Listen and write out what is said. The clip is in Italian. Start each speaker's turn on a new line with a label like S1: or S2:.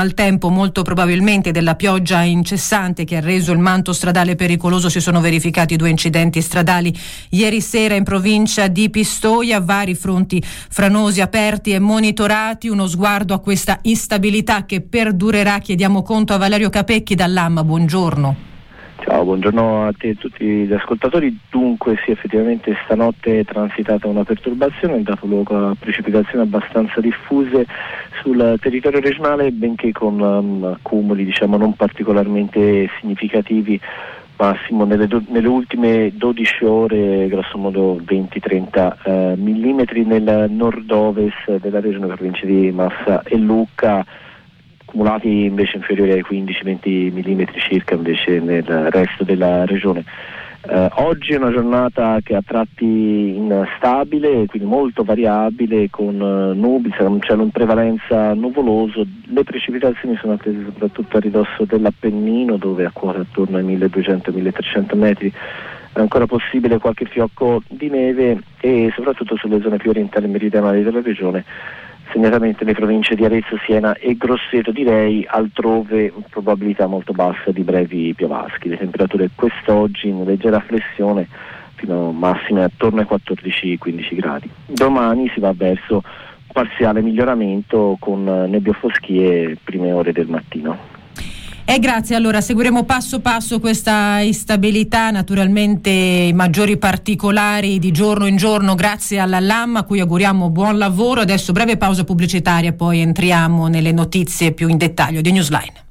S1: maltempo, molto probabilmente della pioggia incessante che ha reso il manto stradale pericoloso, si sono verificati due incidenti stradali ieri sera in provincia di Pistoia, vari fronti franosi aperti e monitorati, uno sguardo a questa instabilità che perdurerà. Chiediamo conto a Valerio Capecchi dall'AMMA, buongiorno.
S2: Ciao, buongiorno a te e a tutti gli ascoltatori. Dunque sì, effettivamente stanotte è transitata una perturbazione, è dato luogo a precipitazioni abbastanza diffuse sul territorio regionale, benché con um, accumuli diciamo, non particolarmente significativi, massimo nelle, do- nelle, ultime 12 ore grosso modo 20-30 eh, mm nel nord-ovest della regione provincia di Massa e Lucca accumulati invece inferiori ai 15-20 mm circa invece nel resto della regione. Eh, oggi è una giornata che a tratti instabile, quindi molto variabile, con uh, nubi, sarà un in prevalenza nuvoloso, le precipitazioni sono attese soprattutto a ridosso dell'Appennino dove a quota attorno ai 1200-1300 metri è ancora possibile qualche fiocco di neve e soprattutto sulle zone più orientali e meridionali della regione segnatamente le province di Arezzo, Siena e Grosseto direi, altrove probabilità molto bassa di brevi piovaschi. Le temperature quest'oggi in leggera flessione fino a massime attorno ai 14-15 gradi. Domani si va verso parziale miglioramento con nebbiofoschie prime ore del mattino.
S1: E grazie, allora seguiremo passo passo questa instabilità, naturalmente i maggiori particolari di giorno in giorno grazie alla LAM a cui auguriamo buon lavoro. Adesso breve pausa pubblicitaria, poi entriamo nelle notizie più in dettaglio di Newsline.